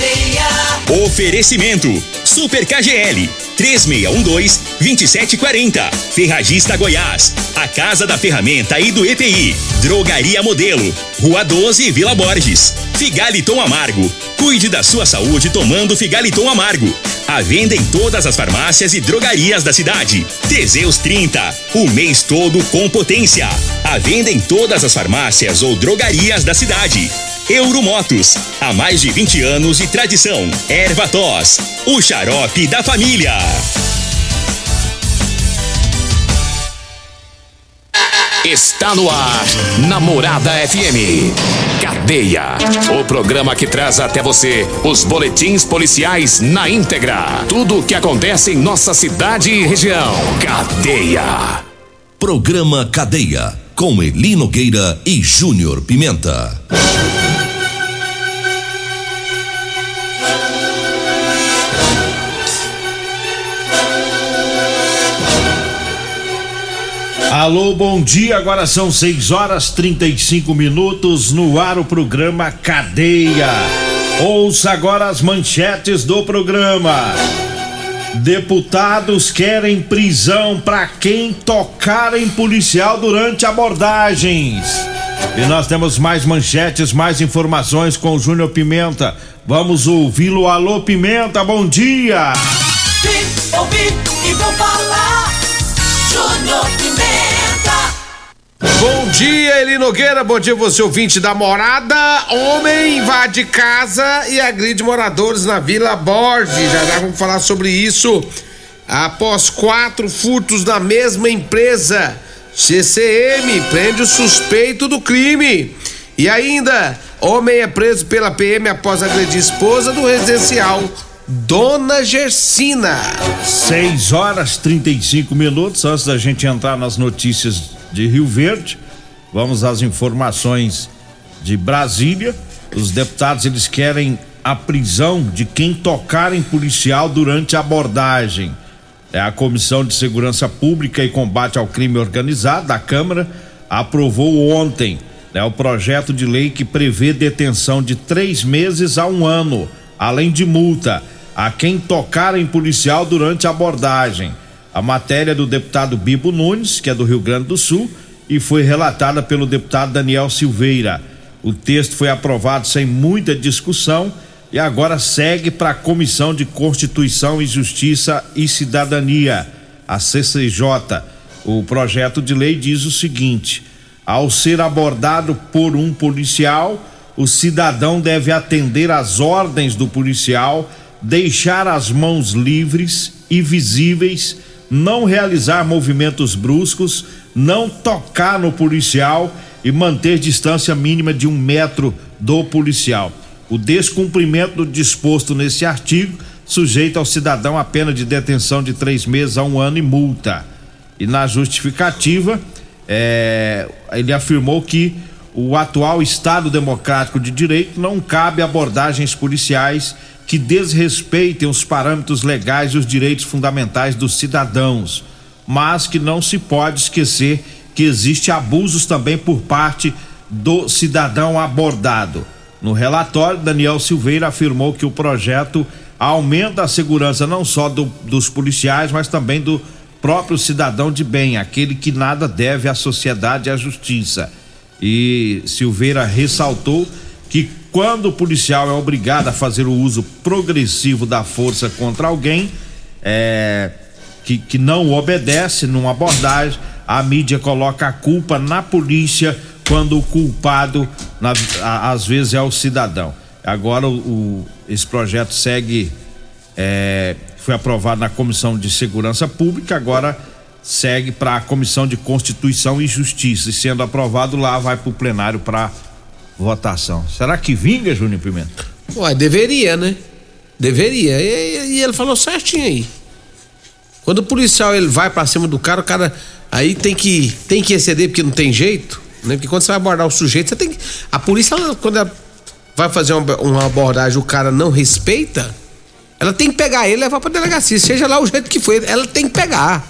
cadeia. Oferecimento: Super KGL 3612-2740. Ferragista Goiás. A Casa da Ferramenta e do EPI. Drogaria Modelo. Rua 12, Vila Borges. Figaliton Amargo. Cuide da sua saúde tomando Figaliton Amargo. A venda em todas as farmácias e drogarias da cidade. Teseus 30. O mês todo com potência. A venda em todas as farmácias ou drogarias da cidade. Euromotos, há mais de 20 anos de tradição. Erva Tos, o xarope da família. Está no ar, Namorada FM. Cadeia. O programa que traz até você os boletins policiais na íntegra. Tudo o que acontece em nossa cidade e região. Cadeia. Programa Cadeia. Com Elino Gueira e Júnior Pimenta. Alô, bom dia. Agora são 6 horas 35 minutos no ar o programa Cadeia. Ouça agora as manchetes do programa. Deputados querem prisão para quem tocar em policial durante abordagens. E nós temos mais manchetes, mais informações com o Júnior Pimenta. Vamos ouvi-lo. Alô, Pimenta, bom dia. Vim, ouvi e vou falar. Júnior Pimenta. Bom dia, Eli Nogueira. Bom dia, você ouvinte da morada. Homem invade casa e agride moradores na Vila Borges. Já, já vamos falar sobre isso. Após quatro furtos na mesma empresa, CCM prende o suspeito do crime. E ainda, homem é preso pela PM após agredir esposa do residencial Dona Gersina. 6 horas 35 minutos antes da gente entrar nas notícias de Rio Verde. Vamos às informações de Brasília. Os deputados eles querem a prisão de quem tocar em policial durante a abordagem. É a Comissão de Segurança Pública e Combate ao Crime Organizado da Câmara aprovou ontem né, o projeto de lei que prevê detenção de três meses a um ano, além de multa, a quem tocar em policial durante a abordagem. A matéria do deputado Bibo Nunes, que é do Rio Grande do Sul, e foi relatada pelo deputado Daniel Silveira. O texto foi aprovado sem muita discussão e agora segue para a Comissão de Constituição e Justiça e Cidadania, a CCJ. O projeto de lei diz o seguinte: ao ser abordado por um policial, o cidadão deve atender às ordens do policial, deixar as mãos livres e visíveis, não realizar movimentos bruscos, não tocar no policial e manter distância mínima de um metro do policial. O descumprimento do disposto nesse artigo sujeita ao cidadão a pena de detenção de três meses a um ano e multa. E na justificativa, é, ele afirmou que o atual Estado Democrático de Direito não cabe abordagens policiais que desrespeitem os parâmetros legais e os direitos fundamentais dos cidadãos, mas que não se pode esquecer que existe abusos também por parte do cidadão abordado. No relatório, Daniel Silveira afirmou que o projeto aumenta a segurança não só do, dos policiais, mas também do próprio cidadão de bem, aquele que nada deve à sociedade e à justiça. E Silveira ressaltou que quando o policial é obrigado a fazer o uso progressivo da força contra alguém, é, que, que não obedece numa abordagem, a mídia coloca a culpa na polícia quando o culpado na, a, às vezes é o cidadão. Agora o, o esse projeto segue, é, foi aprovado na Comissão de Segurança Pública, agora segue para a Comissão de Constituição e Justiça. E sendo aprovado lá, vai para o plenário para votação. Será que vinga, Júnior Pimenta? Ué, deveria, né? Deveria. E, e ele falou certinho aí. Quando o policial ele vai para cima do cara, o cara aí tem que tem que exceder porque não tem jeito, né? Porque quando você vai abordar o sujeito, você tem que a polícia ela, quando ela vai fazer uma, uma abordagem, o cara não respeita, ela tem que pegar ele e levar para delegacia, seja lá o jeito que foi, ela tem que pegar.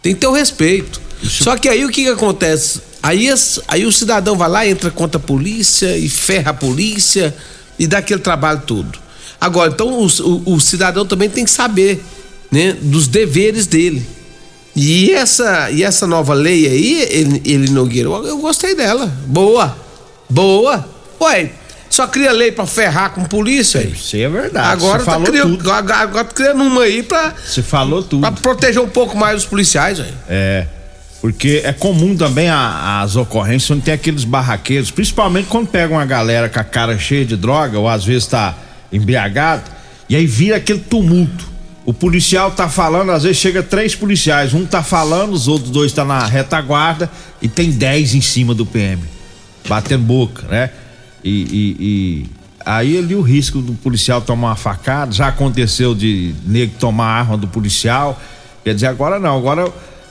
Tem que ter o respeito. Isso. Só que aí o que, que acontece? Aí, aí o cidadão vai lá, entra contra a polícia e ferra a polícia e dá aquele trabalho todo. Agora, então o, o- o cidadão também tem que saber, né, dos deveres dele. E essa, e essa nova lei aí, ele, ele Nogueira, eu, gostei dela. Boa. Boa. Ué, só cria lei pra ferrar com polícia aí. Isso aí é verdade. Agora Você tá, criando, tudo. agora, agora tá criando uma aí pra, Você falou tudo. pra proteger um pouco mais os policiais, velho. É. Porque é comum também a- as ocorrências onde tem aqueles barraqueiros, principalmente quando pega uma galera com a cara cheia de droga, ou às vezes tá embriagado, e aí vira aquele tumulto. O policial tá falando, às vezes chega três policiais, um tá falando, os outros dois tá na retaguarda e tem dez em cima do PM, batendo boca, né? E, e- e aí ali o risco do policial tomar uma facada, já aconteceu de nego tomar a arma do policial, quer dizer, agora não, agora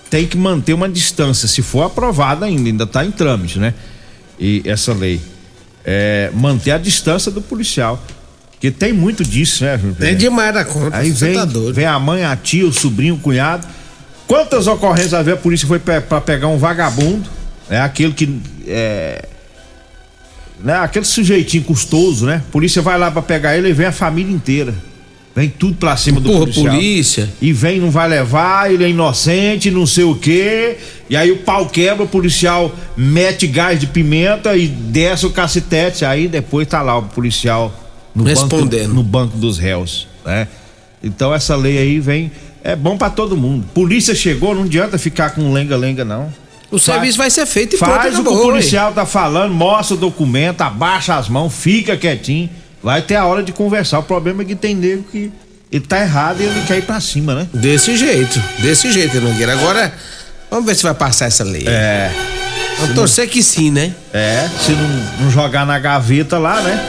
tem que manter uma distância, se for aprovada ainda, ainda tá em trâmite, né? E essa lei. É, manter a distância do policial. Porque tem muito disso, né? Tem demais da conta. Aí vem, tá vem a mãe, a tia, o sobrinho, o cunhado. Quantas ocorrências a ver a polícia foi pra pegar um vagabundo, né? Aquele que é, né? Aquele sujeitinho custoso, né? A polícia vai lá pra pegar ele e vem a família inteira. Vem tudo pra cima do Porra, policial. polícia. E vem, não vai levar, ele é inocente, não sei o quê. E aí o pau quebra, o policial mete gás de pimenta e desce o cacetete. Aí depois tá lá o policial no, Respondendo. Banco, no banco dos réus, né? Então essa lei aí vem. É bom pra todo mundo. Polícia chegou, não adianta ficar com lenga-lenga, não. O serviço vai ser feito e Faz pronto, o que o policial tá falando, mostra o documento, abaixa as mãos, fica quietinho. Vai ter a hora de conversar. O problema é que tem nego que ele tá errado e ele quer ir pra cima, né? Desse jeito, desse jeito, Nogueira. Agora, vamos ver se vai passar essa lei. É. Vamos torcer que sim, né? É, se não, não jogar na gaveta lá, né?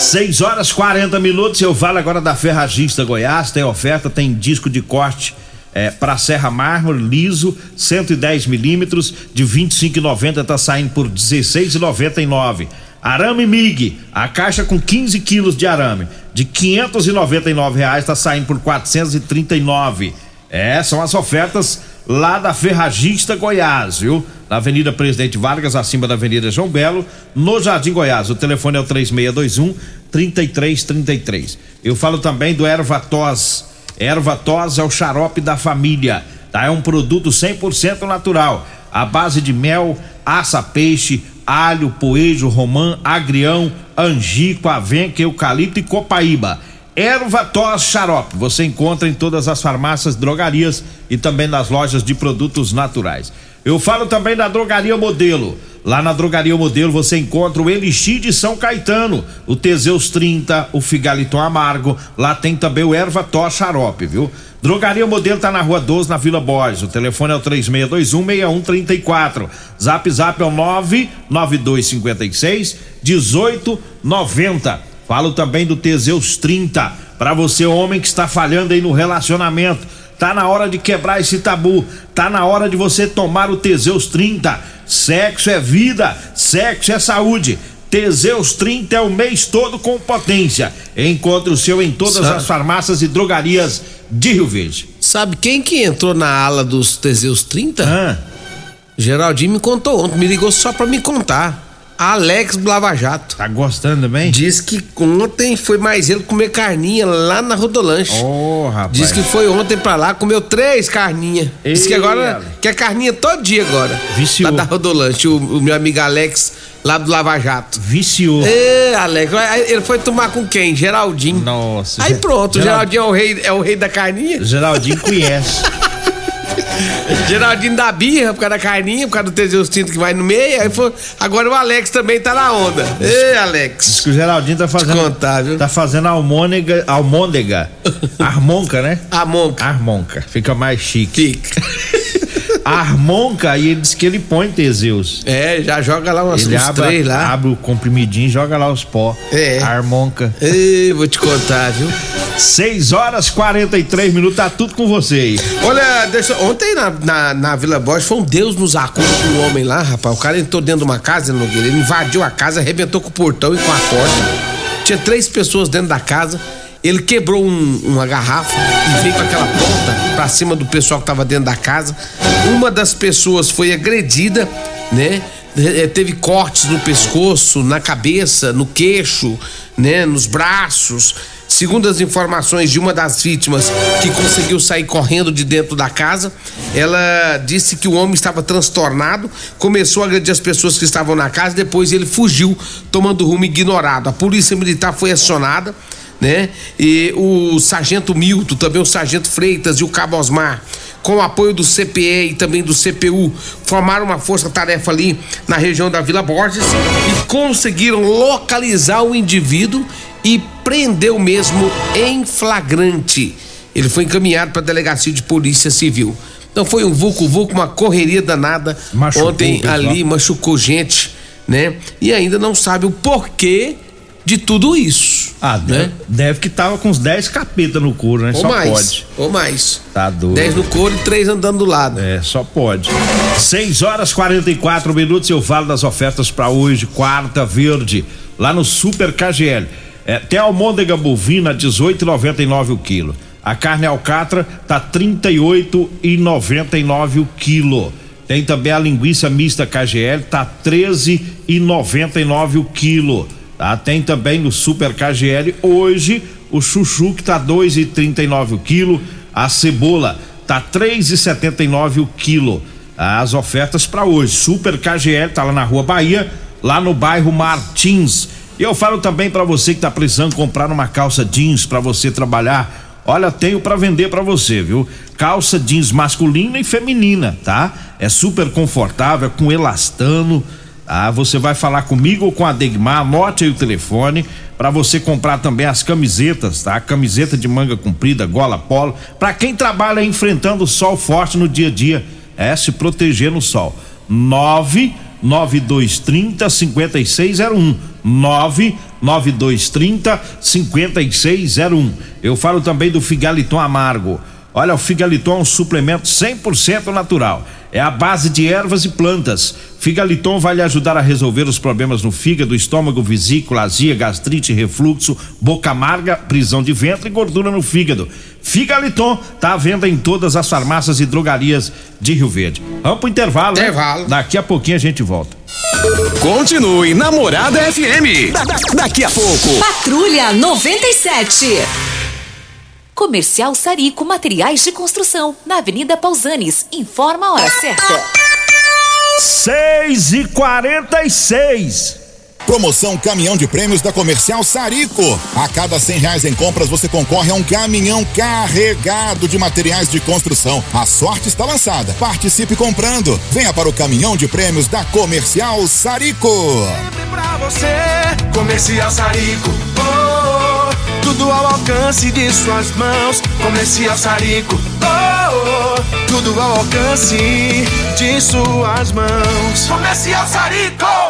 6 horas 40 minutos. Eu falo agora da Ferragista Goiás. Tem oferta, tem disco de corte é, para Serra Mármore, liso, 110 milímetros, de 25,90 tá saindo por 16,99. Arame MIG, a caixa com 15 quilos de arame, de 599 reais tá saindo por 439. É, são as ofertas lá da Ferragista Goiás, viu? Na Avenida Presidente Vargas, acima da Avenida João Belo, no Jardim Goiás. O telefone é o 3621 3333. Eu falo também do Erva Tos. Erva Tos é o xarope da família, tá? É um produto 100% natural, à base de mel, aça peixe, alho, poejo, romã, agrião, angico, avenca, eucalipto e copaíba. Erva Tos Xarope, você encontra em todas as farmácias, drogarias e também nas lojas de produtos naturais. Eu falo também da Drogaria Modelo. Lá na Drogaria Modelo você encontra o Elixir de São Caetano, o Teseus 30, o Figaliton Amargo. Lá tem também o Erva Tos Xarope, viu? Drogaria Modelo tá na Rua 12, na Vila Borges. O telefone é o 3621-6134. Zap Zap é o 99256 1890. Falo também do Teseus 30, para você homem que está falhando aí no relacionamento. Tá na hora de quebrar esse tabu. Tá na hora de você tomar o Teseus 30. Sexo é vida, sexo é saúde. Teseus 30 é o mês todo com potência. Encontre o seu em todas Sabe- as farmácias e drogarias de Rio Verde. Sabe quem que entrou na ala dos Teseus 30? Ah, Geraldinho me contou ontem, me ligou só pra me contar. Alex Lava Jato. tá gostando bem? Diz que ontem foi mais ele comer carninha lá na Rodolanche. Ô, rapaz. Diz que foi ontem pra lá, comeu três carninhas. Diz que agora Alex. quer carninha todo dia agora. Viciou. Lá da Rodolanche, o, o meu amigo Alex, lá do Lava Jato. Viciou. Ê, Alex, ele foi tomar com quem? Geraldinho. Nossa. Aí pronto, Geraldinho é o rei, é o rei da carninha. Geraldinho conhece. Geraldinho da birra, por causa da carninha, por causa do Teseus 30 que vai no meio. Aí foi, agora o Alex também tá na onda. Diz Alex. que o Geraldinho tá fazendo. contar, viu? Tá fazendo almôndega. Almôndega. Armonca, né? A monca. Armonca. Fica mais chique. Fica. Armonca, e ele diz que ele põe Teseus. É, já joga lá umas, Ele abre, três lá. abre o comprimidinho e joga lá os pó. É. Armonca. Ê, vou te contar, viu? 6 horas 43 minutos, tá tudo com você aí. Olha, deixa, ontem na, na, na Vila Borges foi um Deus nos acuda com um homem lá, rapaz. O cara entrou dentro de uma casa, ele invadiu a casa, arrebentou com o portão e com a porta. Tinha três pessoas dentro da casa. Ele quebrou um- uma garrafa e veio com aquela ponta pra cima do pessoal que tava dentro da casa. Uma das pessoas foi agredida, né? eh, teve cortes no pescoço, na cabeça, no queixo, né, nos braços. Segundo as informações de uma das vítimas que conseguiu sair correndo de dentro da casa, ela disse que o homem estava transtornado, começou a agredir as pessoas que estavam na casa, depois ele fugiu, tomando rumo ignorado. A polícia militar foi acionada, né? E o sargento Milton, também o sargento Freitas e o cabo Osmar com o apoio do CPE e também do CPU, formaram uma força-tarefa ali na região da Vila Borges e conseguiram localizar o indivíduo e prendeu mesmo em flagrante. Ele foi encaminhado para a delegacia de polícia civil. Então foi um vulco vulco, uma correria danada. Machucou Ontem o ali machucou gente, né? E ainda não sabe o porquê de tudo isso. Ah, né? deve, que tava com uns 10 capeta no couro, né? Ou só mais. pode. Ou mais. Tá doido. 10 no couro e 3 andando do lado. É, só pode. 6 horas 44 minutos. Eu falo das ofertas para hoje, quarta verde, lá no Super KGL. É, tem almôndega bovina 18,99 o quilo. A carne alcatra tá 38,99 o quilo. Tem também a linguiça mista KGL, tá 13,99 o quilo. Tá? Tem também no Super KGL hoje o chuchu que tá 2,39 o quilo, a cebola tá 3,79 o quilo. As ofertas para hoje. Super KGL tá lá na Rua Bahia, lá no bairro Martins. E eu falo também para você que tá precisando comprar uma calça jeans para você trabalhar. Olha, tenho para vender para você, viu? Calça jeans masculina e feminina, tá? É super confortável, é com elastano. Ah, você vai falar comigo ou com a Degmar, anote aí o telefone para você comprar também as camisetas, tá? Camiseta de manga comprida, gola polo, para quem trabalha enfrentando o sol forte no dia a dia, é se proteger no sol. 99230 5601. 99230 5601. Eu falo também do Figaliton Amargo. Olha, o Figaliton é um suplemento 100% natural. É a base de ervas e plantas. Figaliton vai lhe ajudar a resolver os problemas no fígado, estômago, vesícula, azia, gastrite, refluxo, boca amarga, prisão de ventre e gordura no fígado. Figaliton tá à venda em todas as farmácias e drogarias de Rio Verde. Vamos pro intervalo, né? Intervalo. Daqui a pouquinho a gente volta. Continue Namorada FM. Da- da- daqui a pouco. Patrulha 97. Comercial Sarico Materiais de Construção, na Avenida Pausanes. Informa a hora certa. 6 e 46 Promoção Caminhão de Prêmios da Comercial Sarico. A cada cem reais em compras você concorre a um caminhão carregado de materiais de construção. A sorte está lançada. Participe comprando. Venha para o Caminhão de Prêmios da Comercial Sarico. Sempre pra você, Comercial Sarico. Oh, tudo ao alcance de suas mãos. Comercial Sarico. Oh, oh, tudo ao alcance de suas mãos. Comercial Sarico.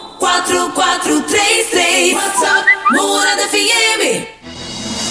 4433 WhatsApp Morada FM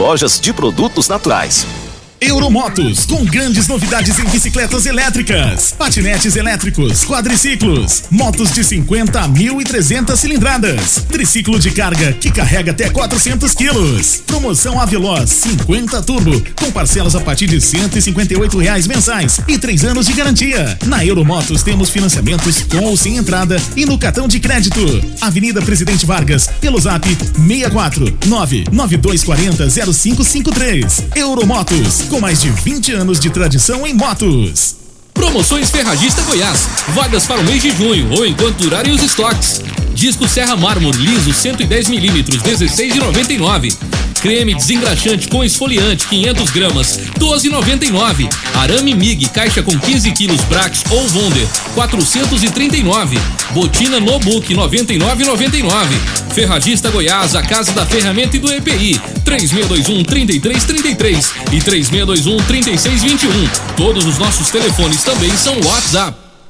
lojas de produtos naturais. Euromotos, com grandes novidades em bicicletas elétricas, patinetes elétricos, quadriciclos, motos de 50 a 1.300 cilindradas, triciclo de carga que carrega até 400 quilos. Promoção Aveloz 50 Turbo, com parcelas a partir de 158 reais mensais e três anos de garantia. Na Euromotos temos financiamentos com ou sem entrada e no cartão de crédito. Avenida Presidente Vargas, pelo zap 64 99240 0553. Euromotos, com mais de 20 anos de tradição em motos. Promoções Ferragista Goiás. Vagas para o mês de junho ou enquanto durarem os estoques. Disco Serra Mármore liso 110 milímetros 16,99. Creme desengraxante com esfoliante 500 gramas 12,99. Arame Mig caixa com 15 quilos Brax ou Wonder 439. Botina Nobook 99,99. Ferragista Goiás, a casa da ferramenta e do EPI 3621 3333 e 3621 3621. Todos os nossos telefones também são WhatsApp.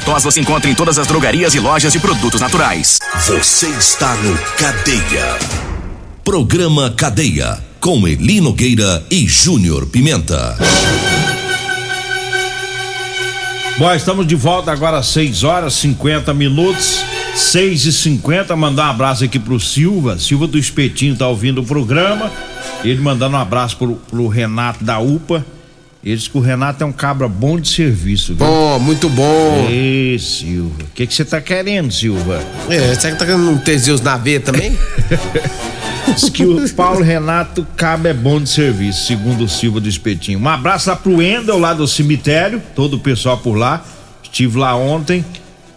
tos você encontra em todas as drogarias e lojas de produtos naturais. Você está no Cadeia. Programa Cadeia. Com Eli Nogueira e Júnior Pimenta. Bom, estamos de volta agora às 6 horas 50 minutos. 6 e 50 Mandar um abraço aqui pro Silva. Silva do Espetinho tá ouvindo o programa. Ele mandando um abraço pro, pro Renato da UPA. Ele diz que o Renato é um cabra bom de serviço. Viu? Bom, muito bom. Ê, Silva. O que você tá querendo, Silva? É, será que tá querendo um Teseus na veia também? Diz que o Paulo Renato Cabo é bom de serviço, segundo o Silva do Espetinho. Um abraço lá pro Endel, lá do cemitério, todo o pessoal por lá. Estive lá ontem.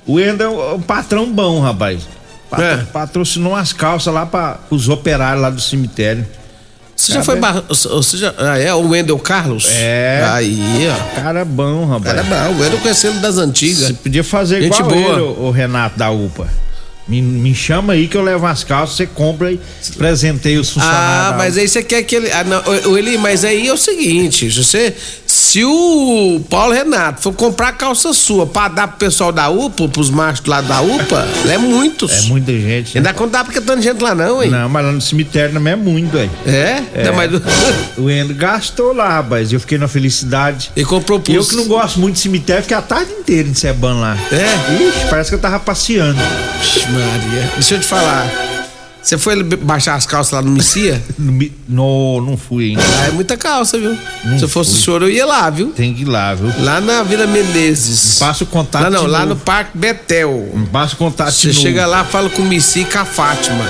O Endel é um patrão bom, rapaz. Patro, É. Patrocinou umas calças lá para os operários lá do cemitério. Você já foi. bar- Você já, ah, é? O Wendel Carlos? É. Aí, ó. Cara bom, rapaz. Cara bom. O Wendel conhecendo das antigas. Você podia fazer Gente igual boa. ele, o, Renato da UPA. Me, me chama aí que eu levo as calças, você compra e presenteia os funcionários. Ah, mas aí você quer que ele. Ah, não, Eli, mas aí é o seguinte: você, se o Paulo Renato for comprar calça sua pra dar pro pessoal da UPA, pros machos lá da UPA, é muitos. É muita gente. né? Ainda quando dá porque tanta gente lá, não, hein? Não, mas lá no cemitério também é muito, velho. É? Não, mas- O Endo gastou lá, rapaz. Eu fiquei na felicidade. E comprou E eu que não gosto muito de cemitério, fiquei a tarde inteira em Sebano lá. É? Ixi, parece que eu tava passeando. Ixi, Maria. Deixa eu te falar. Você foi baixar as calças lá no mi- no, não fui ainda. Lá é muita calça, viu? Não Se eu fosse fui. o senhor, eu ia lá, viu? Tem que ir lá, viu? Lá na Vila Menezes. Passa o contato Lá não, de lá novo. no Parque Betel. Passa o contato Você chega lá, fala com o Missi e com a Fátima.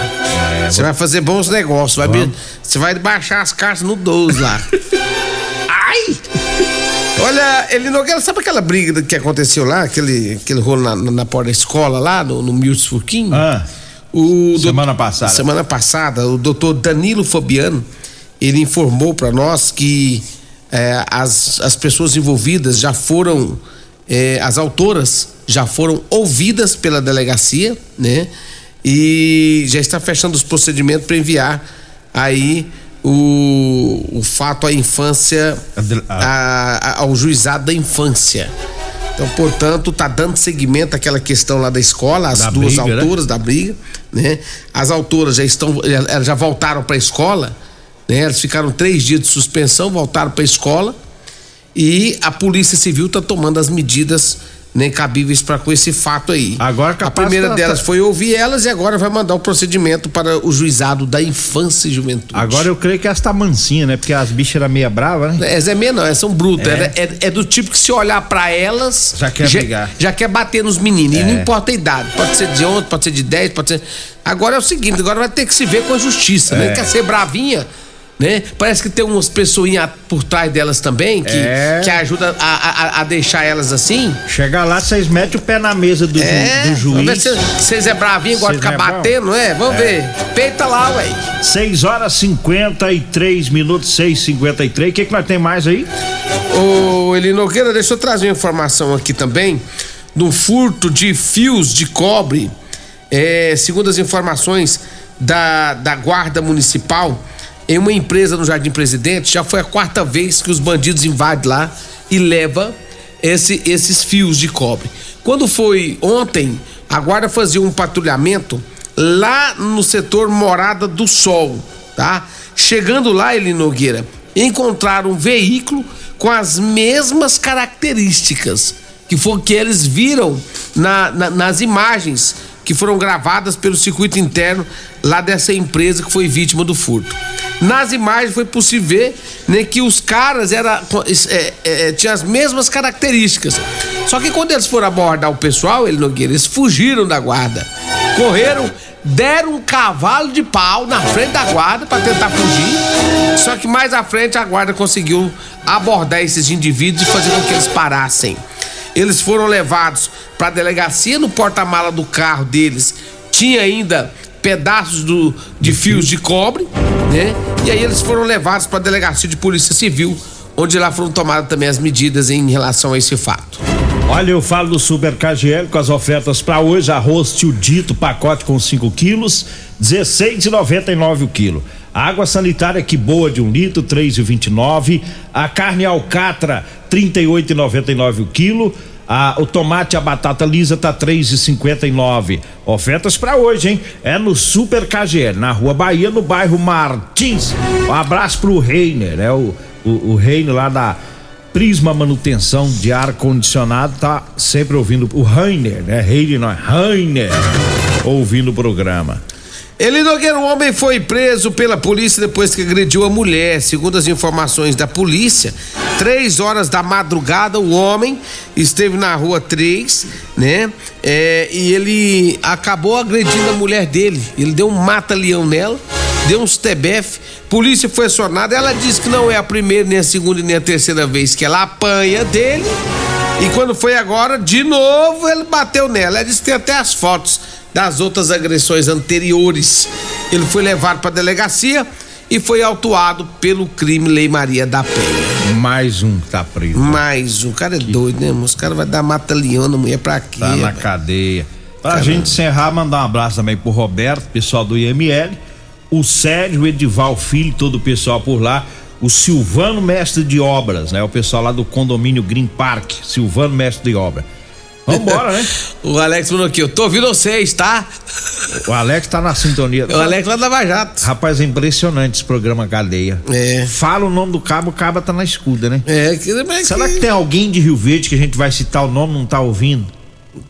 Você vai fazer bons negócios. Vai be- Você vai baixar as cartas no 12 lá. Ai! Olha, ele Nogueira, sabe aquela briga que aconteceu lá? Aquele, aquele rolo na, na porta da escola lá, no, no Milton Furquim? Ah, O semana passada. Semana passada, o doutor Danilo Fabiano, ele informou para nós que eh, as, as pessoas envolvidas já foram, eh, as autoras já foram ouvidas pela delegacia, né? E já está fechando os procedimentos para enviar aí o, o fato à infância, a- a- ao juizado da infância. Então, portanto, tá dando seguimento àquela questão lá da escola, as Da duas briga, né? autoras da briga, né? As autoras já estão, elas já voltaram para a escola, né? Elas ficaram três dias de suspensão, voltaram para a escola e a Polícia Civil está tomando as medidas né, cabíveis para com esse fato aí. Agora a primeira tá- delas foi ouvir elas e agora vai mandar o procedimento para o juizado da infância e juventude. Agora eu creio que essa tá mansinha, né? Porque as bichas eram meia bravas, né? Essa é meia não, elas são brutas. É? É, é- é do tipo que se olhar pra elas. Já quer brigar. Já quer bater nos meninos. E É. não importa a idade. Pode ser de 11, pode ser de 10, pode ser. Agora é o seguinte: agora vai ter que se ver com a justiça, É. né? Quer ser bravinha? Né? Parece que tem umas pessoinhas por trás delas também que, É. que ajuda a, a- a deixar elas assim. Chegar lá, vocês metem o pé na mesa do, ju- É, do vamos ver juiz. se vocês é bravinho, gosta de ficar é batendo, é? Vamos É. ver. Peita lá, ué. 6 horas 53 minutos, 6 53 O que, que nós tem mais aí? Ô, Eli Nogueira, deixa eu trazer uma informação aqui também do furto de fios de cobre. É, segundo as informações da, da Guarda Municipal, em uma empresa no Jardim Presidente, já foi a quarta vez que os bandidos invadem lá e levam esse- esses fios de cobre. Quando foi ontem, a Guarda fazia um patrulhamento lá no setor Morada do Sol, tá? Chegando lá, Eli Nogueira, encontraram um veículo com as mesmas características que foi que eles viram na- na- nas imagens que foram gravadas pelo circuito interno lá dessa empresa que foi vítima do furto. Nas imagens foi possível ver né, que os caras era, é, é, tinham as mesmas características. Só que quando eles foram abordar o pessoal, ele Nogueira, eles fugiram da guarda. Correram, deram um cavalo de pau na frente da guarda para tentar fugir. Só que mais à frente a guarda conseguiu abordar esses indivíduos e fazer com que eles parassem. Eles foram levados para a delegacia no porta-mala do carro deles. Tinha ainda pedaços do, de fios de cobre, né? E aí eles foram levados para a delegacia de polícia civil, onde lá foram tomadas também as medidas em relação a esse fato. Olha, eu falo do Super KGL com as ofertas para hoje: arroz tio dito, pacote com 5 quilos, R$16,99 o quilo. Água sanitária que boa de um litro, R$3,29. A carne alcatra, R$38,99 o quilo. A, o tomate e a batata lisa tá R$3,59. Ofertas para hoje, hein? É no Super KGL, na Rua Bahia, no bairro Martins. Um abraço pro Reiner, é o, o, o Reiner lá da Prisma Manutenção de Ar Condicionado tá sempre ouvindo o Rainer, né? Reiner não é Rainer, ouvindo o programa. Eli Nogueira, um homem foi preso pela polícia depois que agrediu a mulher. Segundo as informações da polícia, três horas da madrugada, o homem esteve na rua 3, né? É, e ele acabou agredindo a mulher dele. Ele deu um mata-leão nela, deu uns tebef. Polícia foi acionada. Ela disse que não é a primeira, nem a segunda, nem a terceira vez que ela apanha dele. E quando foi agora, de novo, ele bateu nela. Ela disse que tem até as fotos das outras agressões anteriores. Ele foi levado para delegacia e foi autuado pelo crime Lei Maria da Penha. Mais um que tá preso. Mais um. O cara é doido, né, irmão? Os caras vão dar mata-leão na mulher pra quê? Tá na cadeia. Pra Caramba. gente encerrar, mandar um abraço também pro Roberto, pessoal do IML, o Sérgio, o Edival Filho, todo o pessoal por lá, o Silvano Mestre de Obras, né? O pessoal lá do condomínio Green Park, Silvano Mestre de Obra. Vambora, né? o Alex mandou aqui, eu tô ouvindo vocês, tá? O Alex tá na sintonia. O Alex lá da Lava Jato. Rapaz, é impressionante esse programa Cadeia. É. Fala o nome do cabo, o cabo tá na escuta, né? É, que, mas Será que tem alguém de Rio Verde que a gente vai citar o nome e não tá ouvindo?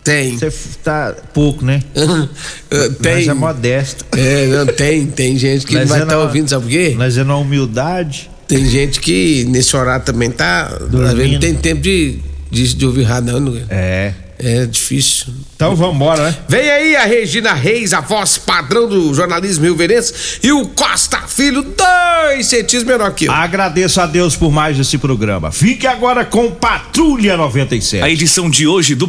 Tem. Você tá pouco, né? tem. Nós é modesto. É, não, tem, tem gente que não vai é estar na- ouvindo, sabe por quê? Nós é na humildade. Tem gente que nesse horário também tá. Às vezes não Dormindo. tem tempo de, de, de ouvir rádio, não, não. É. É difícil. Então vambora, né? Vem aí a Regina Reis, a voz padrão do jornalismo rio-verense, e o Costa Filho, dois centímetros menor que eu. Agradeço a Deus por mais esse programa. Fique agora com Patrulha 97. A edição de hoje do